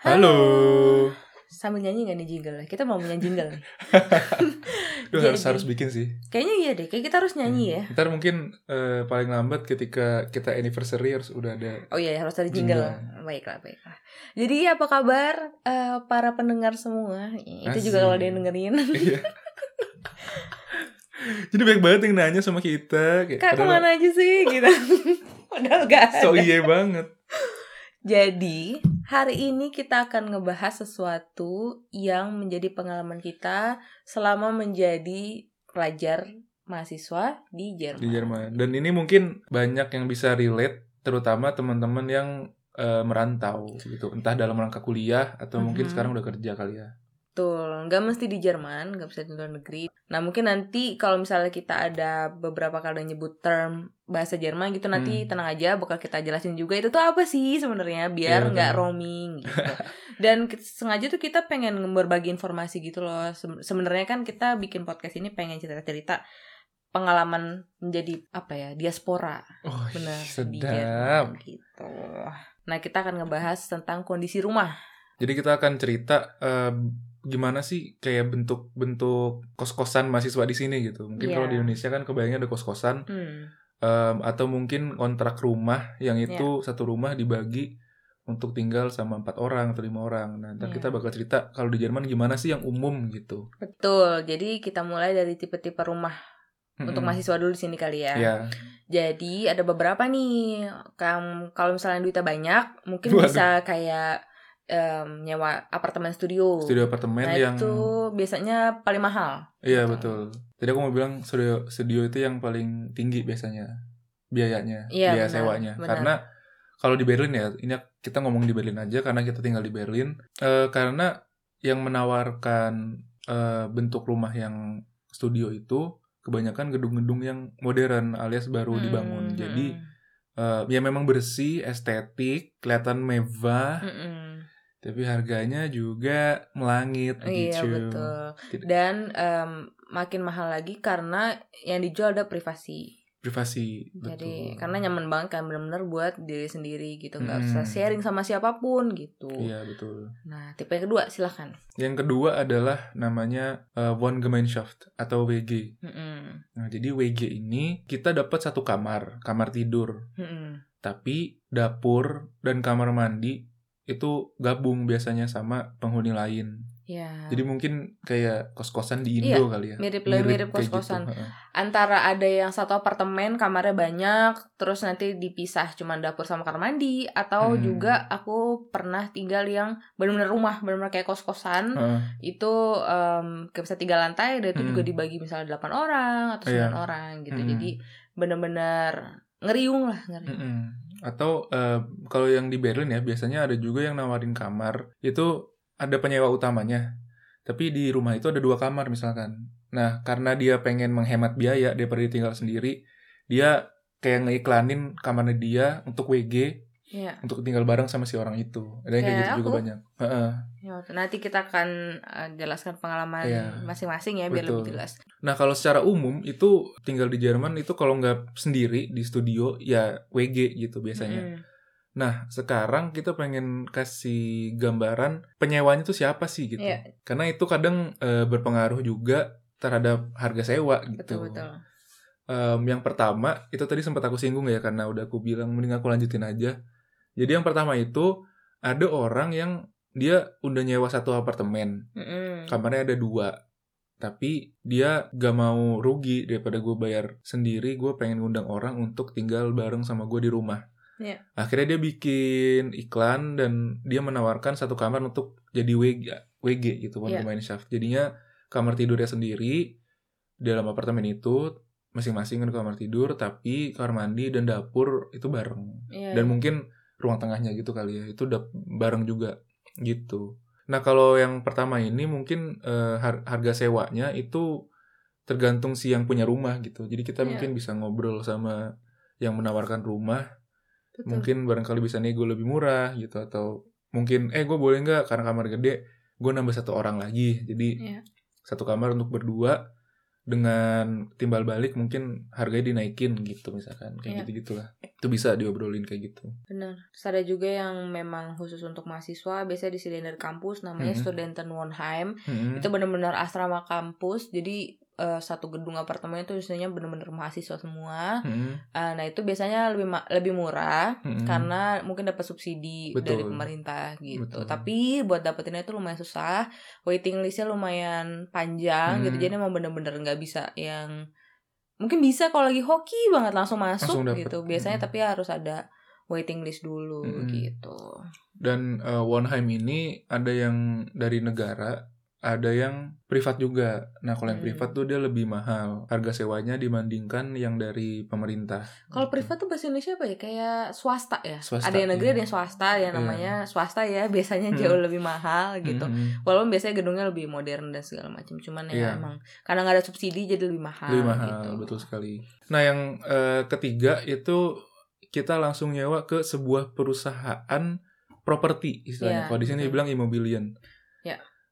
Halo. Sambil nyanyi gak nih jingle? Kita mau nyanyi jingle nih. Duh, harus Jadi- harus bikin sih. Kayaknya iya deh, kayak kita harus nyanyi ya. Ntar mungkin eh, paling lambat ketika kita anniversary harus udah ada. Oh iya, harus ada jingle. Jingle. Baiklah, baiklah. Jadi apa kabar eh, para pendengar semua? Itu juga kalau dia dengerin. Iya. Jadi banyak banget yang nanya sama kita. Kayak, Kak ke mana aja sih? Gitu. Padahal gak ada. So iya banget. Jadi, hari ini kita akan ngebahas sesuatu yang menjadi pengalaman kita selama menjadi pelajar mahasiswa di Jerman. di Jerman. Dan ini mungkin banyak yang bisa relate, terutama teman-teman yang eh, merantau gitu. Entah dalam rangka kuliah atau mungkin Mhm. sekarang udah kerja kali ya. Betul, nggak mesti di Jerman, nggak bisa di luar negeri. Nah mungkin nanti kalau misalnya kita ada beberapa kali nyebut term bahasa Jerman gitu nanti Hmm. tenang aja bakal kita jelasin juga itu tuh apa sih sebenarnya biar Iya, nggak betul. roaming gitu. Dan sengaja tuh kita pengen berbagi informasi gitu loh. Sebenarnya kan kita bikin podcast ini pengen cerita-cerita pengalaman menjadi apa ya diaspora Oh, benar sedap. Gitu. Nah kita akan ngebahas tentang kondisi rumah. Jadi kita akan cerita eh, gimana sih kayak bentuk-bentuk kos-kosan mahasiswa di sini gitu. Mungkin Iya. kalau di Indonesia kan kebayangnya ada kos-kosan Hmm. em, atau mungkin kontrak rumah yang Iya. itu satu rumah dibagi untuk tinggal sama empat orang atau lima orang. Nah, ntar Iya. kita bakal cerita kalau di Jerman gimana sih yang umum gitu. Betul. Jadi kita mulai dari tipe-tipe rumah untuk Mm-mm. mahasiswa dulu di sini kali ya. Iya. Jadi ada beberapa nih. Kalau misalnya duitnya banyak, mungkin Waduh. bisa kayak em, nyewa apartemen studio. Studio apartemen Nah yang itu biasanya paling mahal. Iya gitu. betul. Jadi aku mau bilang studio studio itu yang paling tinggi biasanya biayanya, Iya, biaya benar, sewanya. benar. Karena kalau di Berlin ya, ini kita ngomong di Berlin aja karena kita tinggal di Berlin. Eh, karena yang menawarkan eh, bentuk rumah yang studio itu kebanyakan gedung-gedung yang modern alias baru Hmm, dibangun. hmm, Jadi eh, ya memang bersih, estetik, kelihatan mewah, hmm. Tapi harganya juga melangit Iya gitu. betul. Tidak- Dan em, makin mahal lagi karena yang dijual ada privasi. Privasi, Jadi betul. karena nyaman banget kan bener-bener buat diri sendiri gitu, nggak Hmm. usah sharing sama siapa pun gitu. Iya betul. Nah tipe yang kedua silahkan. Yang kedua adalah namanya uh, Wohngemeinschaft atau WG. Mm-mm. Nah, jadi WG ini kita dapat satu kamar, kamar tidur. Mm-mm. Tapi dapur dan kamar mandi itu gabung biasanya sama penghuni lain. Ya. Jadi mungkin kayak kos-kosan di Indo kali ya. mirip lah, mirip kayak kos-kosan. gitu. Antara ada yang satu apartemen kamarnya banyak, terus nanti dipisah cuman dapur sama kamar mandi, atau Hmm. juga aku pernah tinggal yang benar-benar rumah, benar-benar kayak kos-kosan. Heeh. Itu em, kayak bisa tiga lantai, dan itu Hmm. juga dibagi misalnya 8 orang atau 9 Iya. orang gitu. Hmm. Jadi benar-benar ngeriung lah, ngeriung. Mm-mm. Atau eh, kalau yang di Berlin ya biasanya ada juga yang nawarin kamar itu ada penyewa utamanya. Tapi di rumah itu ada dua kamar misalkan. Nah karena dia pengen menghemat biaya dia tinggal sendiri, dia kayak ngeiklanin kamarnya dia untuk WG Iya. untuk tinggal bareng sama si orang itu. Ada yang kayak Kayak gitu juga aku. banyak. Heeh. Ya, nanti kita akan eh, jelaskan pengalaman Iya. masing-masing ya biar Betul. lebih jelas. Nah kalau secara umum itu tinggal di Jerman itu kalau nggak sendiri di studio ya WG gitu biasanya. Mm-mm. Nah, sekarang kita pengen kasih gambaran penyewanya tuh siapa sih gitu. Iya. Karena itu kadang eh, berpengaruh juga terhadap harga sewa gitu. Betul betul. Em, yang pertama, itu tadi sempat aku singgung ya karena udah aku bilang mending aku lanjutin aja. Jadi yang pertama itu ada orang yang dia udah nyewa satu apartemen, Mm-mm. kamarnya ada dua. Tapi dia gak mau rugi daripada gue bayar sendiri, gue pengen ngundang orang untuk tinggal bareng sama gue di rumah. Iya. Akhirnya dia bikin iklan dan dia menawarkan satu kamar untuk jadi WG, WG gitu, Iya. Wohngemeinschaft. Jadinya kamar tidurnya sendiri dalam apartemen itu masing-masing ada kamar tidur, tapi kamar mandi dan dapur itu bareng. Iya. Dan mungkin ruang tengahnya gitu kali ya, itu udah bareng juga gitu. Nah kalau yang pertama ini mungkin har- harga sewanya itu tergantung si yang punya rumah gitu. Jadi kita Iya. mungkin bisa ngobrol sama yang menawarkan rumah Betul. mungkin barangkali bisa nego lebih murah gitu atau mungkin eh gue boleh nggak karena kamar gede gue nambah satu orang lagi jadi Iya. satu kamar untuk berdua dengan timbal balik mungkin harganya dinaikin gitu misalkan kayak Iya. gitu gitulah itu bisa diobrolin kayak gitu Benar. Terus ada juga yang memang khusus untuk mahasiswa, biasanya disediain dari kampus, namanya Mhm. Studentenwohnheim. Mm-mm. Itu benar-benar asrama kampus, jadi eh, satu gedung apartemen itu isinya benar-benar mahasiswa semua. Mm-mm. Eh, nah itu biasanya lebih ma- lebih murah Mm-mm. karena mungkin dapat subsidi Hmm. Betul. dari pemerintah gitu. Betul. Tapi buat dapetinnya itu lumayan susah, waiting listnya lumayan panjang gitu. Hmm. Jadi emang bener-bener nggak bisa yang mungkin bisa kalau lagi hoki banget langsung masuk Langsung dapet. gitu. Biasanya Hmm. tapi harus ada waiting list dulu Hmm. gitu. dan uh, Wonheim ini ada yang dari negara ada yang privat juga nah kalau yang Hmm. privat tuh dia lebih mahal harga sewanya dibandingkan yang dari pemerintah Kalau Gitu. privat tuh bahasa Indonesia apa ya? Kayak swasta ya. Swasta, ada yang negeri, iya. ada yang swasta. Ya Iya. namanya swasta ya biasanya Hmm. jauh lebih mahal gitu. Mm-mm. Walaupun biasanya gedungnya lebih modern dan segala macam, cuman ya Iya. emang karena nggak ada subsidi jadi lebih mahal. lebih mahal gitu. betul sekali nah yang uh, ketiga itu kita langsung nyewa ke sebuah perusahaan properti istilahnya Iya, kalau di sini dibilang immobilian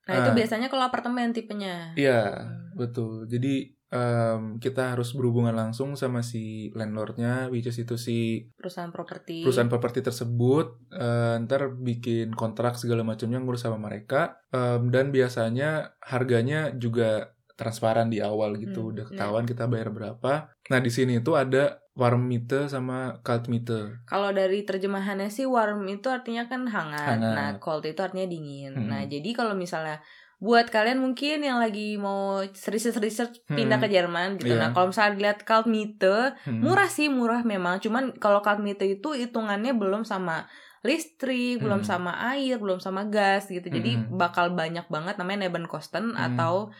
Nah itu Ah. biasanya kalau apartemen tipenya. Iya, Hmm. betul. Jadi em, kita harus berhubungan langsung sama si landlordnya, which is itu si Perusahaan properti. perusahaan properti tersebut. eh, ntar bikin kontrak segala macamnya ngurus sama mereka. Em, dan biasanya harganya juga transparan di awal gitu, Hmm, udah iya. ketahuan kita bayar berapa. Nah di sini itu ada warm meter sama cold meter. Kalau dari terjemahannya sih warm itu artinya kan hangat. Hangat. Nah, cold itu artinya dingin. Hmm. Nah, jadi kalau misalnya buat kalian mungkin yang lagi mau research-research pindah Hmm. ke Jerman gitu. Iya. Nah, kalau misalnya dilihat cold meter, Hmm. murah sih, murah memang. Cuman kalau cold meter itu hitungannya belum sama listrik, belum Hmm. sama air, belum sama gas gitu. Jadi Hmm. bakal banyak banget namanya Nebenkosten Hmm. atau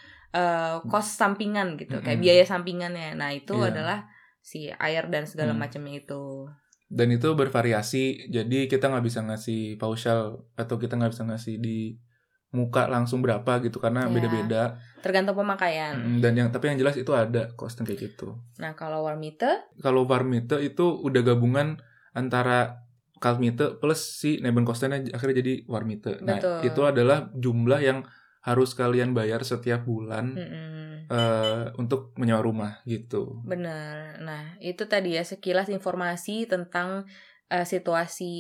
kos sampingan gitu, kayak Hmm. biaya sampingannya. Nah, itu Iya. adalah si air dan segala Hmm. macamnya itu. dan itu bervariasi jadi kita nggak bisa ngasih paushal atau kita nggak bisa ngasih di muka langsung berapa gitu karena Ya. beda-beda Tergantung pemakaian. Mm, dan yang tapi yang jelas itu ada kostum kayak gitu Nah, kalau warm meter, kalau varmite itu udah gabungan antara kalmite plus si nebenkostennya akhirnya jadi warmite nah Betul. itu adalah jumlah yang harus kalian bayar setiap bulan mm-mm, eh, untuk menyewa rumah gitu benar. Nah, itu tadi ya sekilas informasi tentang eh, situasi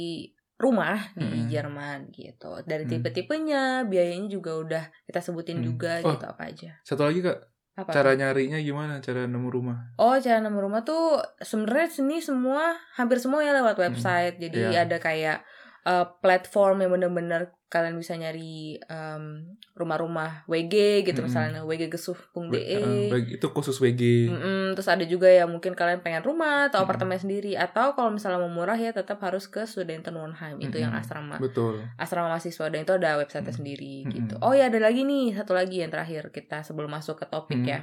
rumah di Mm-mm. Jerman gitu. Dari Mm. tipe-tipenya, biayanya juga udah kita sebutin Mm. juga Oh. gitu apa aja. satu lagi kak Apa? cara nyarinya gimana cara nemu rumah Oh, cara nemu rumah tuh sebenarnya sini semua hampir semua ya lewat website. Jadi Iya. ada kayak eh, platform yang bener-bener kalian bisa nyari em, rumah-rumah WG gitu Mm-mm. misalnya wggesuh.de. Eh, itu khusus WG Mm-mm, terus ada juga ya mungkin kalian pengen rumah atau Mm-mm. apartemen sendiri atau kalau misalnya mau murah ya tetap harus ke Studentenwohnheim itu yang asrama betul asrama mahasiswa dan itu ada website Mm. sendiri gitu. Oh ya ada lagi nih satu lagi yang terakhir kita sebelum masuk ke topik Mm. ya.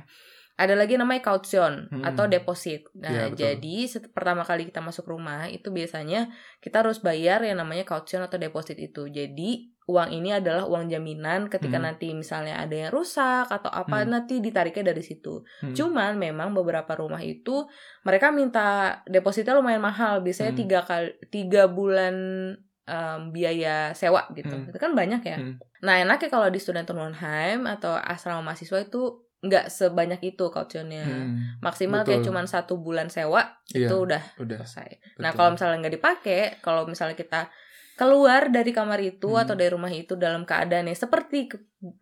Ada lagi namanya caution Mm. atau deposit. Nah, betul. jadi pertama kali kita masuk rumah itu biasanya kita harus bayar yang namanya caution atau deposit itu. Jadi uang ini adalah uang jaminan ketika Hmm. nanti misalnya ada yang rusak atau apa Hmm. nanti ditariknya dari situ. Hmm. Cuman memang beberapa rumah itu mereka minta depositnya lumayan mahal, biasanya Hmm. tiga kali tiga bulan em, biaya sewa gitu. Hmm. Itu kan banyak ya. Hmm. Nah enaknya kalau di Studentenwohnheim atau asrama mahasiswa itu nggak sebanyak itu kautionnya. Hmm. Maksimal kayak Betul. cuman satu bulan sewa Iya, itu udah udah selesai. Nah betul. kalau misalnya nggak dipakai, kalau misalnya kita keluar dari kamar itu Hmm. atau dari rumah itu dalam keadaan yang seperti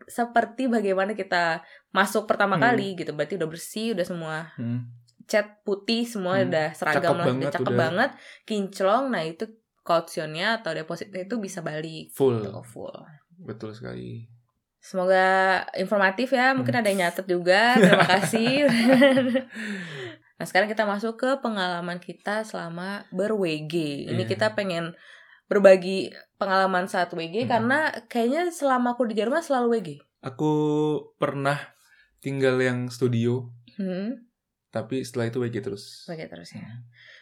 seperti bagaimana kita masuk pertama Hmm. kali gitu, berarti udah bersih, udah semua Hmm. cat putih semua Hmm. udah seragam Cakep lah, udah banget, cakep udah. banget, kinclong. Nah itu kautionnya atau depositnya itu bisa balik full gitu, full. betul sekali Semoga informatif ya. Mungkin Hmm. ada yang nyatet juga. Terima kasih. nah, sekarang kita masuk ke pengalaman kita selama ber-WG. Ini Iya. kita pengen berbagi pengalaman saat WG Hmm. karena kayaknya selama aku di Jerman selalu WG. aku pernah tinggal yang studio Hmm, tapi setelah itu WG terus WG terus ya.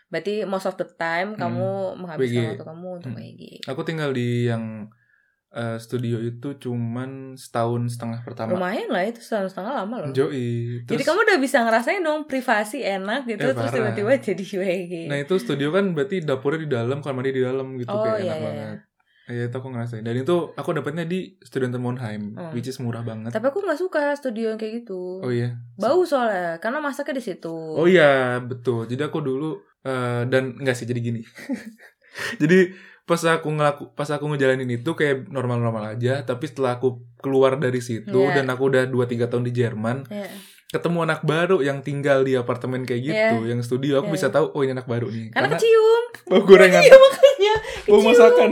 Berarti most of the time kamu menghabiskan WG. waktu kamu untuk Hmm. WG. aku tinggal di yang eh, studio itu cuman setahun setengah pertama Lumayan lah itu setahun setengah lama loh. Joy Jadi kamu udah bisa ngerasain dong privasi enak gitu Eh, terus tiba-tiba jadi WG. nah itu studio kan berarti dapurnya di dalam kamar mandi di dalam gitu Oh, kayak iya, enak iya. banget Iya itu aku ngerasain. Dan itu aku dapetnya di Studentenwohnheim, Hmm. which is murah banget. Tapi aku nggak suka studio yang kayak gitu. Oh iya. Bau soalnya, karena masaknya di situ. Oh iya, betul. Jadi aku dulu eh, dan enggak sih jadi gini. jadi pas aku ngelaku pas aku ngejalanin itu kayak normal-normal aja, tapi setelah aku keluar dari situ Iya. dan aku udah 2 3 tahun di Jerman, Iya. ketemu anak baru yang tinggal di apartemen kayak gitu, Iya. yang studio, aku Iya. bisa tahu oh ini anak baru nih. Karena kecium. bau gorengan, Iya makanya. bau masakan.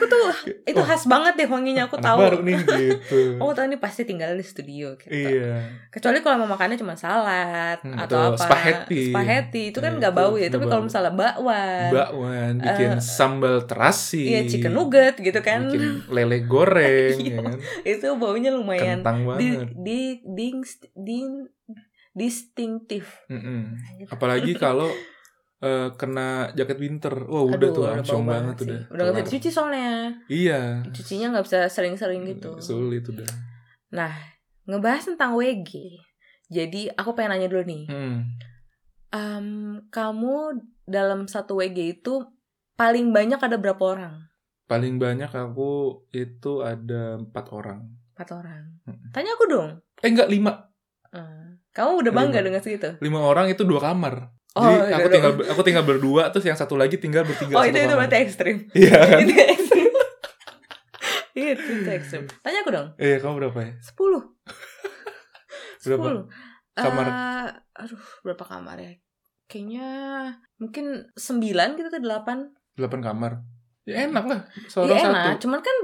Aku tuh itu Oh. khas banget deh wanginya aku tahu. baru nih gitu. Aku tahu ini pasti tinggal di studio gitu. Iya. Kecuali kalau mau makannya cuma salad Hmm, atau atau apa. spaghetti. Spaghetti itu kan Iya, nggak bau ya. Tapi kalau misalnya bakwan, Bakwan, bikin Eh, sambal terasi. iya chicken nugget gitu kan. Bikin lele goreng Iya. ya kan. itu baunya lumayan Kentang di banget. di di, di distinktif. Mm-mm. Gitu. Apalagi kalau eh, kena jaket winter. Wah, udah Aduh, tuh udah langsung banget sih. udah. Udah nggak bisa dicuci soalnya. Iya. Cucinya nggak bisa sering-sering gitu. Sulit udah. Nah, ngebahas tentang WG. Jadi aku pengen nanya dulu nih. Hmm. Em, kamu dalam satu WG itu paling banyak ada berapa orang? Paling banyak aku itu ada empat orang. Empat orang. Mm. Tanya aku dong. Eh enggak lima. Hmm. Kamu udah bangga Lima. dengan segitu? Lima orang itu dua kamar. Oh, Jadi iya, aku iya. tinggal aku tinggal berdua terus yang satu lagi tinggal bertiga Oh itu itu berarti ekstrim. Iya kan? itu ekstrim. itu, itu ekstrim. Tanya aku dong. Eh, kamu berapa ya? Sepuluh. Berapa? Sepuluh. kamar? Eh, aduh, berapa kamar ya? Kayaknya mungkin sembilan gitu tuh delapan. Delapan kamar. Ya enak lah. Iya Seorang enak, satu. cuman kan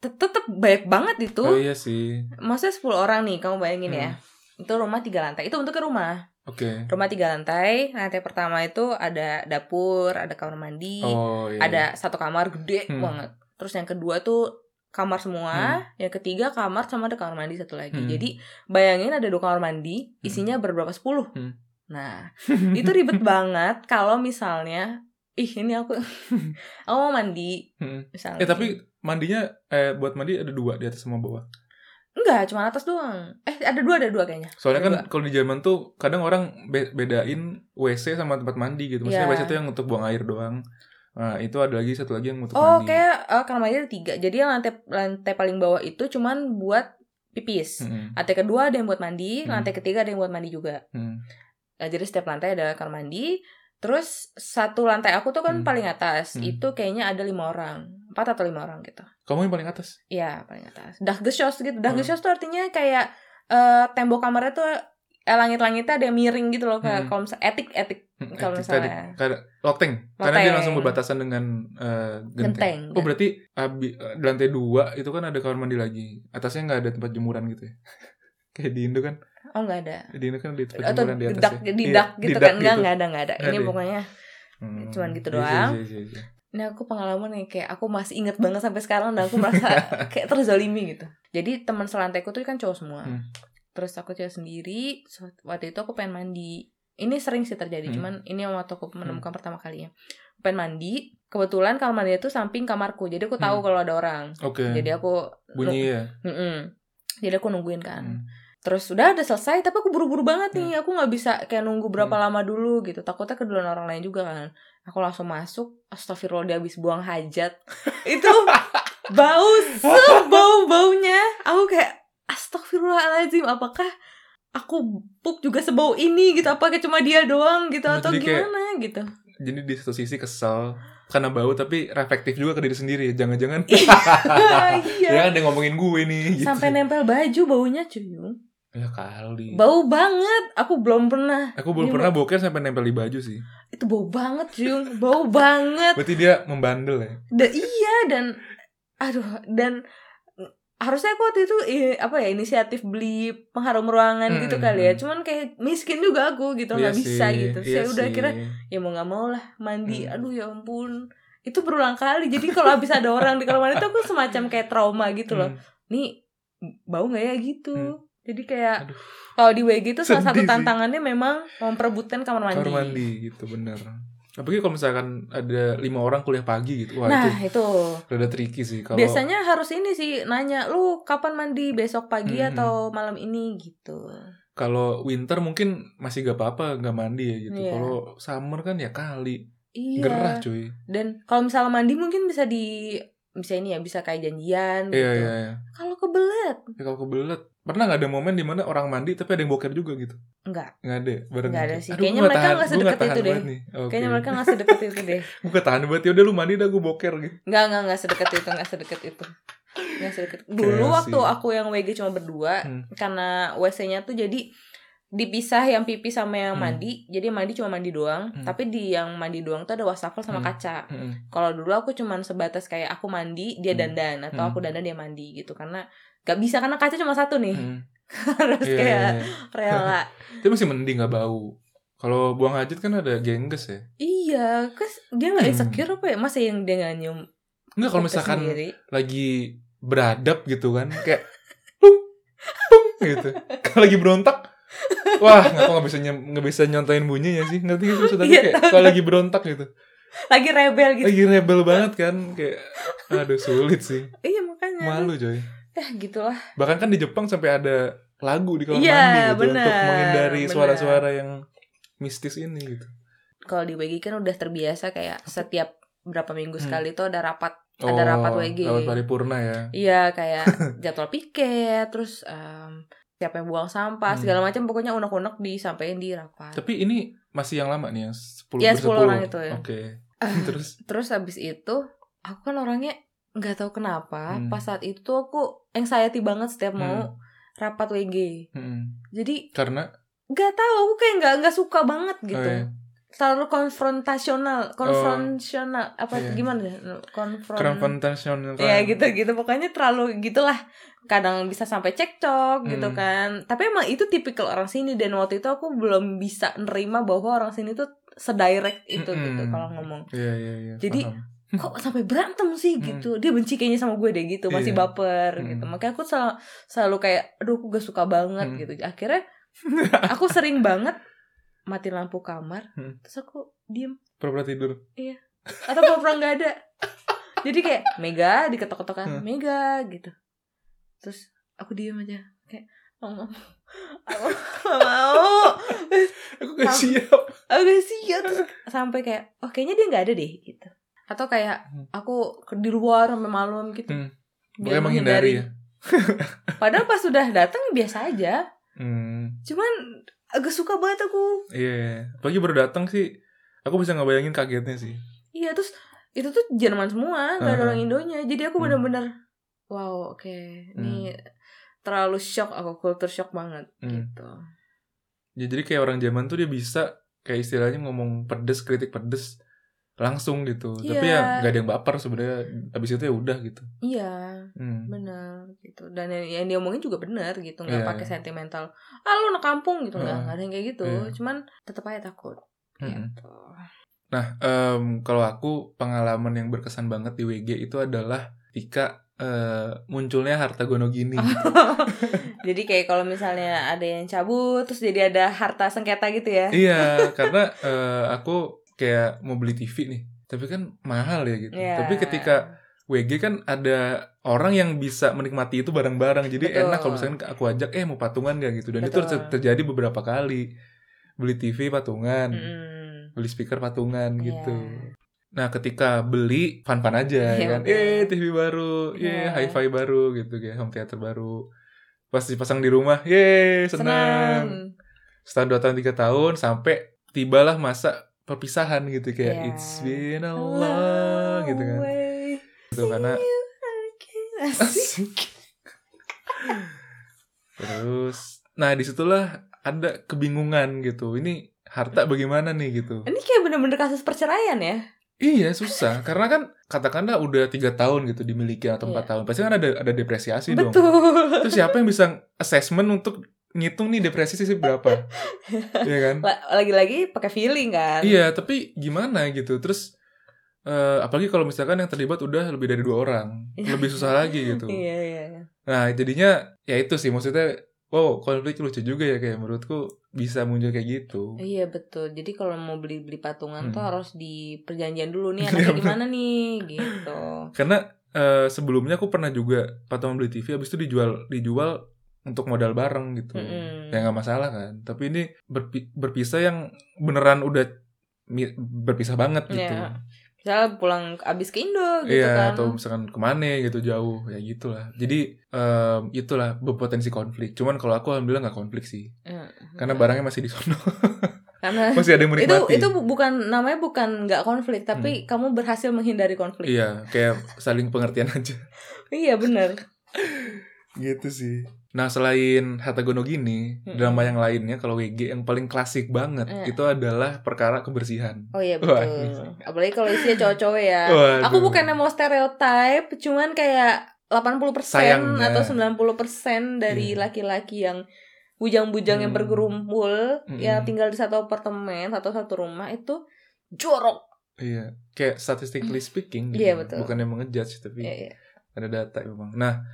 tet- tetep banyak banget itu. Oh iya sih. Maksudnya 10 orang nih, kamu bayangin ya. Hmm. Itu rumah tiga lantai. Itu bentuknya rumah. Oke. Rumah tiga lantai. Lantai pertama itu ada dapur, ada kamar mandi, Oh iya. ada satu kamar gede Hmm. banget. Terus yang kedua tuh kamar semua, yang ketiga kamar sama ada kamar mandi satu lagi. Hmm. Jadi bayangin ada dua kamar mandi, isinya berberapa sepuluh. Hmm. Nah, itu ribet banget kalau misalnya, ih ini aku, aku mau mandi, Hmm. misalnya. Eh tapi mandinya eh buat mandi ada dua di atas sama bawah. Enggak, cuma atas doang. Eh ada dua, ada dua kayaknya. Soalnya Ada kan kalau di Jerman tuh kadang orang be- bedain WC sama tempat mandi gitu. Maksudnya Iya. WC itu yang untuk buang air doang. Nah, itu ada lagi satu lagi yang untuk Oh, mandi. kayak eh, kamar mandi ada tiga. Jadi yang lantai lantai paling bawah itu cuman buat pipis. Mm-mm. Lantai kedua ada yang buat mandi, Hmm. lantai ketiga ada yang buat mandi juga. Hmm. Eh, jadi setiap lantai ada kamar mandi. Terus satu lantai aku tuh kan Hmm. paling atas. Hmm. Itu kayaknya ada lima orang, empat atau lima orang gitu. Kamu yang paling atas. Iya paling atas. Dachgeschoss gitu. Hmm. Dachgeschoss tuh artinya kayak eh, tembok kamarnya tuh eh, langit-langitnya ada yang miring gitu loh. Kayak Hmm. kalau misalnya etik etik Hmm, Kalau misalnya- kayak loteng. Karena dia langsung berbatasan dengan eh, genteng. Genteng. Oh berarti abi, di lantai dua itu kan ada kamar mandi lagi. Atasnya nggak ada tempat jemuran gitu ya? Kayak di Indo kan? oh nggak ada. Di Indo kan di tempat Atau jemuran di atas dak ya? di Iya, dak gitu di kan dak enggak gitu. nggak ada nggak ada. Nggak Ini ada ya? pokoknya Hmm, cuman gitu iya, iya, doang. iya, iya, iya. Ini aku pengalaman nih kayak aku masih inget banget sampai sekarang dan aku merasa kayak terzalimi gitu. Jadi teman selantaiku tuh kan cowok semua. Hmm. Terus aku cewek sendiri. Waktu itu aku pengen mandi. Ini sering sih terjadi, Hmm. cuman ini yang waktu aku menemukan pertama kalinya. Pengen mandi. Kebetulan kamar mandi itu samping kamarku, jadi aku tahu Hmm. kalau ada orang. Oke. Jadi aku Bunyi ya. Mm-mm. Jadi aku nungguin kan. Hmm. Terus udah udah selesai, tapi aku buru-buru banget nih. Aku nggak bisa kayak nunggu berapa Hmm. lama dulu gitu. Takutnya keduluan orang lain juga kan. Aku langsung masuk. Astagfirullah dia habis buang hajat. Itu bau sebau baunya. Aku kayak astagfirullahaladzim. Apakah aku pup juga sebau ini gitu? Apakah cuma dia doang gitu Oh, atau jadi kayak- gimana gitu? Jadi di satu sisi kesel karena bau tapi reflektif juga ke diri sendiri. Jangan-jangan iya. ya kan dia ngomongin gue nih. Gitu. Sampai nempel baju baunya cuy. Ya kali. Bau banget. Aku belum pernah. Aku belum Ini pernah boker sampai nempel di baju sih. Itu bau banget, Jung. Bau banget. Berarti dia membandel ya. Dan iya dan aduh dan harusnya aku waktu itu apa ya inisiatif beli pengharum ruangan Hmm, gitu hmm, kali ya. Cuman kayak miskin juga aku gitu nggak Iya bisa sih, gitu. iya Saya udah sih. kira ya mau nggak mau lah mandi. Hmm. Aduh ya ampun. Itu berulang kali. Jadi kalau habis ada orang di kamar mandi itu aku semacam kayak trauma gitu loh. Hmm. Nih bau nggak ya gitu. Hmm. Jadi kayak kalau di WG itu salah satu sih. tantangannya memang memperebutkan kamar mandi. Kamar mandi gitu bener. Apalagi kalau misalkan ada lima orang kuliah pagi gitu. Wah nah itu itu rada tricky sih. Kalau biasanya harus ini sih nanya lu kapan mandi besok pagi Hmm. atau malam ini gitu. kalau winter mungkin masih gak apa-apa gak mandi ya gitu. Iya. Kalau summer kan ya kali Iya. gerah cuy. Dan kalau misalnya mandi mungkin bisa di bisa ini ya bisa kayak janjian Iya, gitu. iya, iya. Kalau kebelet Ya, kalau kebelet. Pernah gak ada momen di mana orang mandi tapi ada yang boker juga gitu? enggak. Nggak ada, bareng Nggak gitu. ada sih. Aduh, Kayaknya mereka tahan- gua sedekat itu deh. nih. Kayaknya mereka nggak sedekat itu deh. Gue gak tahan banget, yaudah lu mandi dah gue boker gitu. Enggak, enggak, enggak sedekat itu, enggak sedekat itu. Enggak sedekat. Dulu Kayak waktu sih. aku yang WG cuma berdua, Hmm. karena WC-nya tuh jadi dipisah yang pipi sama yang Hmm. mandi. Jadi mandi cuma mandi doang, Hmm. tapi di yang mandi doang tuh ada wastafel sama Hmm. kaca. Mm-mm. Kalau dulu aku cuma sebatas kayak aku mandi, dia Hmm. dandan atau Hmm. aku dandan dia mandi gitu. Karena gak bisa karena kaca cuma satu nih. Mm. Harus Iya, kayak iya. rela. Tapi masih mending gak bau. Kalau buang hajat kan ada gengges ya. iya, kes dia nggak Hmm. insecure apa ya? Masa yang dia nggak nyium Enggak kalau misalkan sendiri? lagi beradab gitu kan kayak pung pung gitu. Kalau lagi berontak Wah, nggak kok nggak bisa nggak bisa nyontain bunyinya sih, ngerti sih maksudnya Iya, kayak kalau lagi berontak gitu, lagi rebel gitu. lagi rebel banget kan, kayak aduh sulit sih, Iya makanya. malu coy. Ya gitulah. Bahkan kan di Jepang sampai ada lagu di kamar Iya, mandi gitu untuk benar, menghindari suara-suara yang mistis ini gitu. Kalau di WG kan udah terbiasa kayak setiap berapa minggu Hmm. sekali tuh ada rapat Ada rapat WG. Rapat paripurna ya. Iya kayak jadwal piket terus em, siapa yang buang sampah Hmm. segala macam pokoknya unek-unek disampaikan di rapat. Tapi ini masih yang lama nih yang 10 Iya, 10 bersepuluh. orang itu ya. Oke. Ah, Terus terus habis itu aku kan orangnya nggak tahu kenapa Hmm. pas saat itu aku anxiety banget setiap mau rapat WG. mm, Jadi karena nggak tahu aku kayak nggak nggak suka banget gitu. Oh, iya. Selalu konfrontasional, konfrontasional apa iya. gimana ya? Konfront konfrontasional Ya gitu gitu pokoknya terlalu gitulah kadang bisa sampai cekcok gitu Hmm. kan tapi emang itu tipikal orang sini dan waktu itu aku belum bisa nerima bahwa orang sini tuh sedirect itu Mm-mm. gitu kalau ngomong Iya iya iya. Jadi, paham. kok sampai berantem sih Hmm. gitu dia benci kayaknya sama gue deh gitu masih Iya. baper Hmm. gitu makanya aku selalu, selalu kayak aduh aku gak suka banget Hmm. gitu akhirnya aku sering banget mati lampu kamar Hmm. terus aku diem pura-pura tidur. atau pura-pura nggak ada jadi kayak Mega diketok-ketokan Hmm. Mega gitu terus aku diem aja kayak oh, aku mau Aku gak siap. aku gak siap terus sampai kayak oh kayaknya dia nggak ada deh gitu atau kayak Hmm. aku ke- di luar sampai malam gitu Hmm. biar menghindari ya. padahal pas sudah datang biasa aja Hmm. cuman agak suka banget aku Iya. iya. Apalagi baru datang sih. Aku bisa ngebayangin kagetnya sih. iya terus itu tuh Jerman semua nggak ada Uh-huh. orang Indonya jadi aku Hmm. bener-bener wow oke ini terlalu shock aku culture shock banget Hmm. gitu Ya, jadi kayak orang zaman tuh dia bisa kayak istilahnya ngomong pedes, kritik pedes langsung gitu. Tapi Iya. ya nggak ada yang baper sebenarnya. Abis itu ya udah gitu. iya Hmm. benar gitu dan yang, yang diomongin juga benar gitu nggak Iya, pakai iya. sentimental ah lu anak kampung gitu nggak nggak ada yang kayak gitu Iya. cuman tetap aja takut Mm-mm. gitu Nah, em, kalau aku pengalaman yang berkesan banget di WG itu adalah ketika eh, munculnya harta gono gini. jadi kayak kalau misalnya ada yang cabut terus jadi ada harta sengketa gitu ya iya, karena eh, aku kayak mau beli TV nih, tapi kan mahal ya gitu. Iya. Tapi ketika WG kan ada orang yang bisa menikmati itu bareng-bareng, jadi Betul. enak kalau misalkan aku ajak, eh mau patungan gak gitu. Dan itu Betul. ter- terjadi beberapa kali. Beli TV patungan, Mm-mm. beli speaker patungan Iya. gitu. Nah, ketika beli fun-fun aja Iya, ya kan. Eh, TV baru, Iya. ye, hi-fi baru gitu kayak home theater baru. Pas dipasang di rumah, ye, senang. Setelah 2 tahun 3 tahun sampai tibalah masa perpisahan gitu kayak Iya. it's been a long gitu kan. Gitu karena terus nah di situlah ada kebingungan gitu. Ini harta bagaimana nih gitu. Ini kayak bener-bener kasus perceraian ya. Iya susah karena kan katakanlah udah tiga tahun gitu dimiliki atau empat Iya. tahun pasti kan ada ada depresiasi dong. Betul. Terus siapa yang bisa assessment untuk ngitung nih depresi sih berapa? Iya kan? La- Lagi-lagi pakai feeling kan. Iya tapi gimana gitu terus eh, apalagi kalau misalkan yang terlibat udah lebih dari dua orang lebih susah lagi gitu. Iya, iya. iya. Nah jadinya ya itu sih maksudnya wow konflik lucu juga ya kayak menurutku bisa muncul kayak gitu. Iya betul. Jadi kalau mau beli beli patungan Hmm. tuh harus di perjanjian dulu nih Iya, anaknya gimana nih gitu. Karena eh, sebelumnya aku pernah juga patungan beli TV habis itu dijual dijual untuk modal bareng gitu. Mm-mm. Ya nggak masalah kan. Tapi ini berpi- berpisah yang beneran udah mi- berpisah banget gitu. Iya. misalnya pulang abis ke Indo gitu iya kan atau misalkan ke mana gitu jauh ya gitulah jadi em, itulah berpotensi konflik cuman kalau aku alhamdulillah nggak konflik sih Hmm. karena barangnya masih di sono karena masih ada yang itu menikmati itu bu- bukan namanya bukan nggak konflik tapi kamu berhasil menghindari konflik Hmm. iya kayak saling pengertian aja iya benar gitu sih nah selain Hatagono gini Mm-mm. drama yang lainnya kalau WG yang paling klasik banget Eh. itu adalah perkara kebersihan oh iya Wah, betul apalagi kalau isinya cowok-cowok ya Waduh. aku bukannya mau stereotype cuman kayak 80% Sayangnya. atau 90% dari Iya. laki-laki yang bujang-bujang yang Hmm. bergerumpul Mm-mm. ya tinggal di satu apartemen atau satu rumah itu jorok iya kayak statistically speaking Iya, gitu. betul. bukan yang mengejudge tapi ya, ya. ada data memang. Nah,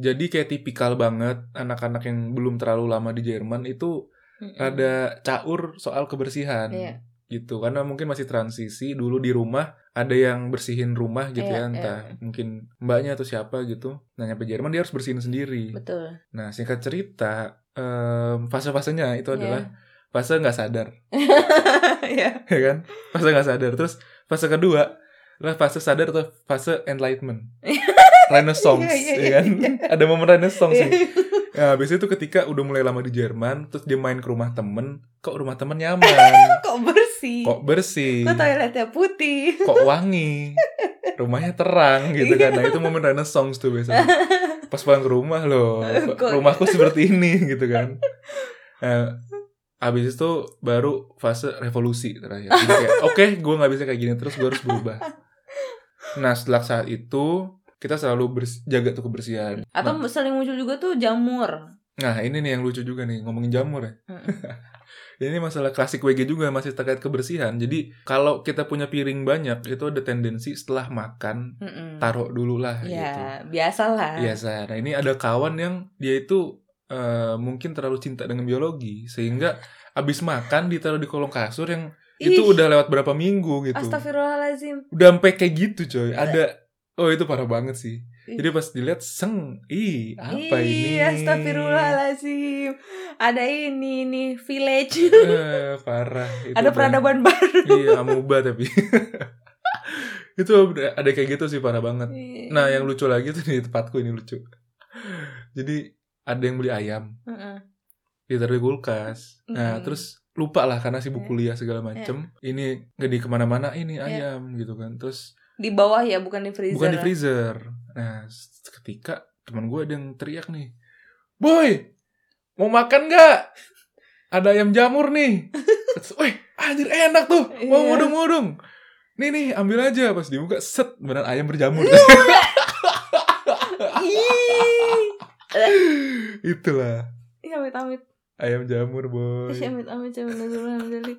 jadi kayak tipikal banget anak-anak yang belum terlalu lama di Jerman itu Mm-mm. ada caur soal kebersihan. Iya. Gitu. Karena mungkin masih transisi dulu di rumah ada yang bersihin rumah gitu Iya, ya, entah mungkin mbaknya atau siapa gitu. Nah, nyampe Jerman dia harus bersihin sendiri. betul Nah, singkat cerita, em, fase-fasenya itu Iya. adalah fase nggak sadar, ya ya kan? Fase nggak sadar. Terus fase kedua adalah fase sadar atau fase enlightenment. Renaissance, Iya, iya, ya iya, kan? iya. Ada momen Renaissance sih. Nah, biasanya tuh ketika udah mulai lama di Jerman, terus dia main ke rumah temen, kok rumah temen nyaman, kok bersih kok bersih, kok toiletnya putih kok wangi, rumahnya terang gitu kan. Nah, itu momen Renaissance tuh biasanya. Pas pulang ke rumah loh, rumahku seperti ini gitu kan. Nah, abis itu baru fase revolusi terakhir. Oke, gue nggak bisa kayak gini terus, gue harus berubah. Nah, setelah saat itu kita selalu jaga tuh kebersihan. atau Nah, sering muncul juga tuh jamur Nah ini nih yang lucu juga nih ngomongin jamur ya. ini masalah klasik WG juga masih terkait kebersihan. Jadi kalau kita punya piring banyak itu ada tendensi setelah makan Mm-mm. taruh dulu lah gitu. ya biasalah Biasa. Nah ini ada kawan yang dia itu eh, mungkin terlalu cinta dengan biologi sehingga abis makan ditaruh di kolong kasur yang itu Ih, udah lewat berapa minggu gitu. Astagfirullahaladzim Udah sampai kayak gitu coy. Ada oh itu parah banget sih. Ih. Jadi pas dilihat seng, ih apa ini? Iya, astagfirullahaladzim. Ada ini nih village. Eh, parah. Itu Ada udah- peradaban baru. Iya, amuba tapi. itu ada kayak gitu sih parah banget. Nah, yang lucu lagi tuh di tempatku ini lucu. Jadi ada yang beli ayam, Heeh. ditaruh di kulkas. Nah, Mm. terus lupa lah karena sibuk Iya. kuliah segala macem. Ini nggak di ke mana-mana, ini ayam gitu kan. Terus di bawah ya, bukan di freezer. bukan di freezer. Nah, ketika teman gue ada yang teriak nih, boy, mau makan nggak? Ada ayam jamur nih. Wih, anjir enak tuh. Mau Iya. modong. Nih nih, ambil aja. Pas dibuka, set, beneran ayam berjamur. Itulah amit-amit. ayam jamur boy. Ih, amit-amit. amit-amit.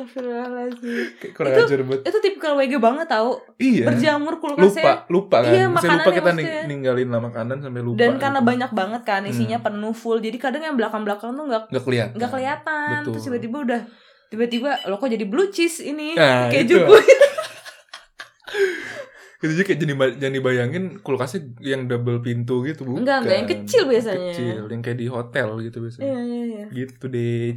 Astagfirullahaladzim. Kayak kurang Itu- ajar banget. Itu tipikal WG banget tau. Iya. Berjamur Lupa, kulkasnya. lupa kan. Iya, Bisa lupa kita maksudnya. ninggalin lah makanan sampai lupa. Dan karena gitu. banyak banget kan isinya Hmm. penuh full. Jadi kadang yang belakang-belakang tuh nggak nggak kelihatan. nggak kelihatan. Betul. Terus tiba-tiba udah tiba-tiba lo kok jadi blue cheese ini Nah, keju itu. gue. Gitu jadi kayak jadi ba- jangan dibayangin kulkasnya yang double pintu gitu bukan. Enggak, enggak, yang kecil biasanya. Kecil, yang kayak di hotel gitu biasanya. Iya iya iya. Gitu deh.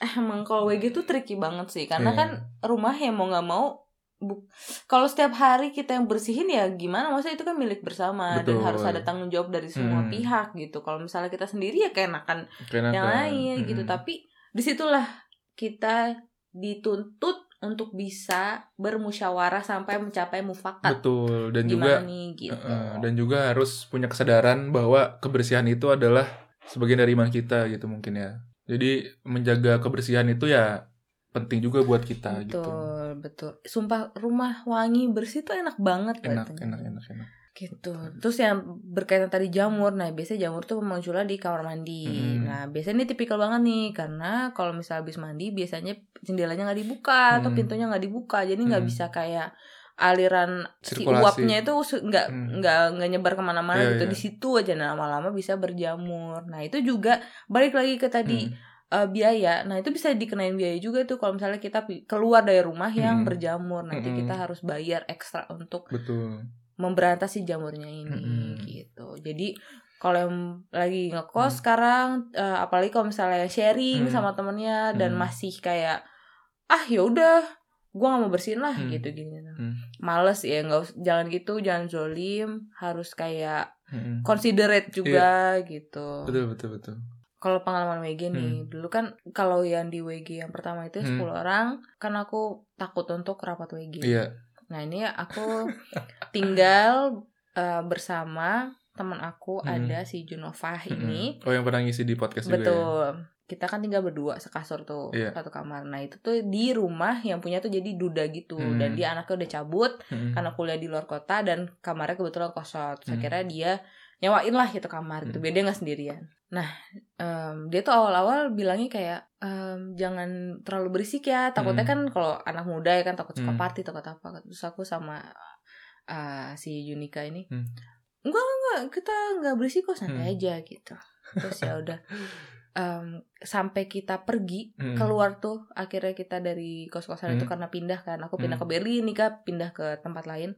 Emang kalau WG tuh tricky banget sih karena Iya. kan rumah ya mau nggak mau bu- kalau setiap hari kita yang bersihin ya gimana maksudnya itu kan milik bersama dan Betul. harus ada tanggung jawab dari semua Hmm. pihak gitu kalau misalnya kita sendiri ya keenakan Keenakan. yang lain gitu Mm-mm. tapi di situlah kita dituntut untuk bisa bermusyawarah sampai mencapai mufakat Betul dan gimana juga nih gitu eh, dan juga harus punya kesadaran bahwa kebersihan itu adalah sebagian dari iman kita gitu mungkin ya. Jadi menjaga kebersihan itu ya penting juga buat kita gitu. betul betul sumpah rumah wangi bersih tuh enak banget Enak, katanya. enak, enak, enak. gitu terus yang berkaitan tadi jamur nah biasanya jamur tuh munculnya di kamar mandi Hmm. nah biasanya ini tipikal banget nih karena kalau misal habis mandi biasanya jendelanya nggak dibuka atau Hmm. pintunya nggak dibuka jadi nggak Hmm. bisa kayak aliran si uapnya itu nggak Hmm. nggak nggak nyebar ke mana-mana Iya, gitu iya. di situ aja nah, lama-lama bisa berjamur nah itu juga balik lagi ke tadi Hmm. eh, biaya nah itu bisa dikenain biaya juga tuh kalau misalnya kita keluar dari rumah yang Hmm. berjamur nanti Hmm. kita harus bayar ekstra untuk Betul. memberantas si jamurnya ini Mm-mm. gitu. Jadi kalau yang lagi ngekos Mm. sekarang eh, apalagi kalau misalnya sharing Mm. sama temennya dan Mm. masih kayak ah ya udah gue nggak mau bersihin lah Hmm. gitu gini Hmm. Males ya nggak jangan gitu jangan zolim harus kayak Mm-mm. considerate juga gitu Betul betul betul. kalau pengalaman WG nih dulu kan kalau yang di WG yang pertama itu Hmm. 10 orang kan aku takut untuk rapat WG Iya. nah ini aku tinggal eh, bersama teman aku Hmm. ada si Junova ini Mm-mm. Oh yang pernah ngisi di podcast juga ya. Kita kan tinggal berdua sekasur tuh Iya. satu kamar nah itu tuh di rumah yang punya tuh jadi duda gitu Hmm. dan dia anaknya udah cabut Mm-mm. karena kuliah di luar kota dan kamarnya kebetulan kosong. Terus Hmm. akhirnya dia nyewain lah itu kamar gitu, Hmm. biar dia nggak sendirian. Nah, em, dia tuh awal-awal bilangnya kayak em, jangan terlalu berisik ya. Takutnya Hmm. kan kalau anak muda ya kan takut suka Hmm. party, takut apa. Terus aku sama eh, si Junika ini, Hmm. enggak enggak kita nggak berisik kok santai Hmm. aja gitu. Terus ya udah. Em, sampai kita pergi Mm-mm. keluar tuh akhirnya kita dari kos-kosan itu Hmm. karena pindah kan aku pindah Hmm. ke Berlin nih kak pindah ke tempat lain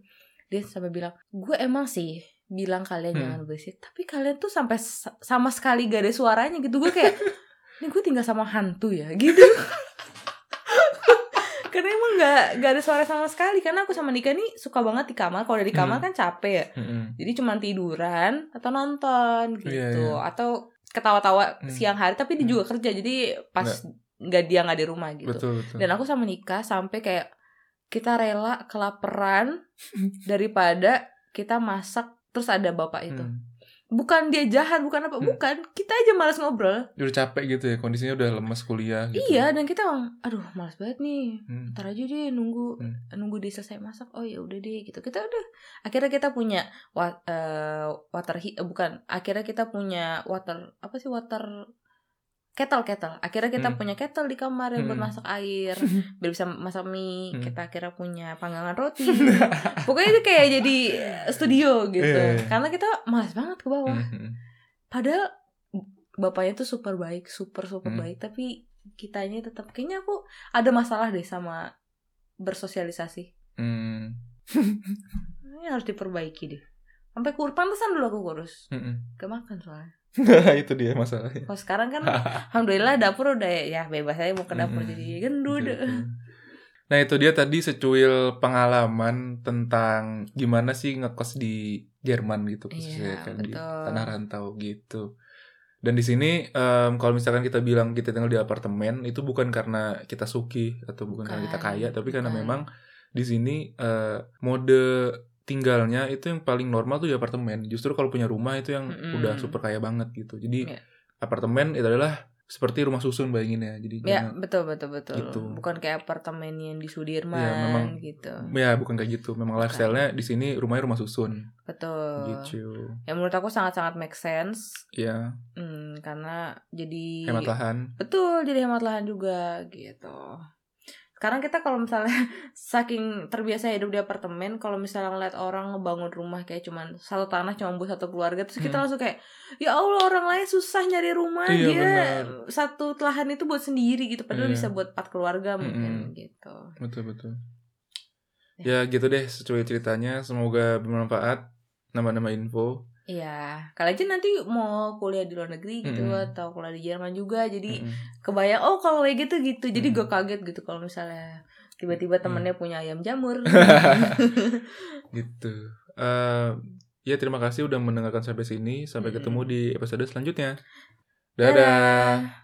dia sampai bilang gue emang sih bilang kalian Hmm. jangan berisik tapi kalian tuh sampai sa- sama sekali gak ada suaranya gitu gue kayak ini gue tinggal sama hantu ya gitu karena emang gak, gak ada suara sama sekali karena aku sama Nika nih suka banget di kamar kalau dari kamar Hmm. kan capek ya Mm-mm. jadi cuma tiduran atau nonton gitu Iya, iya. atau ketawa-tawa Hmm. siang hari tapi dia Hmm. juga kerja jadi pas nggak dia nggak di rumah gitu Betul betul. dan aku sama Nika sampai kayak kita rela kelaparan daripada kita masak terus ada bapak itu Hmm. Bukan dia jahat bukan apa Hmm. bukan kita aja malas ngobrol Udah capek gitu ya kondisinya udah lemes kuliah gitu. iya dan kita emang aduh malas banget nih Hmm. ntar aja deh nunggu Hmm. nunggu dia selesai masak oh ya udah deh gitu kita udah akhirnya kita punya wa- eh, water heat eh, bukan akhirnya kita punya water apa sih water kettle kettle akhirnya kita Hmm. punya kettle di kamar yang buat Hmm. masak air biar bisa masak mie Hmm. kita akhirnya punya panggangan roti pokoknya itu kayak jadi studio gitu Iya, iya. karena kita malas banget ke bawah Mm-mm. padahal bapaknya tuh super baik super super Hmm. baik tapi kitanya tetap kayaknya aku ada masalah deh sama bersosialisasi Mm. ini harus diperbaiki deh sampai kur pantesan dulu aku kurus Mm-mm. gak makan soalnya itu dia masalahnya. kalau sekarang kan alhamdulillah dapur udah ya bebas aja mau ke dapur Mm-mm. jadi gendut. Nah itu dia tadi secuil pengalaman tentang gimana sih ngekos di Jerman gitu khususnya Iya, kan di tanah rantau gitu. Dan di sini em, kalau misalkan kita bilang kita tinggal di apartemen itu bukan karena kita suki atau bukan, karena kita Bukan, kaya, tapi karena bukan. memang di sini eh, mode tinggalnya itu yang paling normal tuh di apartemen. Justru kalau punya rumah itu yang Mm-mm. udah super kaya banget gitu. Jadi Iya. apartemen itu adalah seperti rumah susun bayangin ya. Jadi ya jangan- betul betul betul Gitu. bukan kayak apartemen yang di Sudirman Iya, memang- gitu Ya bukan kayak gitu. Memang Bukan. lifestyle-nya di sini rumahnya rumah susun betul gitu. yang menurut aku sangat sangat make sense Ya Hmm, karena jadi hemat lahan. betul jadi hemat lahan juga gitu sekarang kita kalau misalnya saking terbiasa hidup di apartemen kalau misalnya ngeliat orang ngebangun rumah kayak cuman satu tanah cuma buat satu keluarga terus kita Hmm. langsung kayak ya allah orang lain susah nyari rumah Iya, dia benar. satu lahan itu buat sendiri gitu padahal Iya. bisa buat empat keluarga mungkin Mm-mm. gitu Betul betul. Ya. Ya gitu deh sesuai ceritanya. Semoga bermanfaat. Nama-nama info. Iya, kalian aja nanti mau kuliah di luar negeri gitu Mm-mm. atau kuliah di Jerman juga, jadi Mm-mm. kebayang oh kalau kayak gitu gitu, jadi Mm. gue kaget gitu kalau misalnya tiba-tiba temennya punya ayam jamur. gitu. Eh, ya terima kasih udah mendengarkan sampai sini. Sampai ketemu di episode selanjutnya. Dadah. Dadah.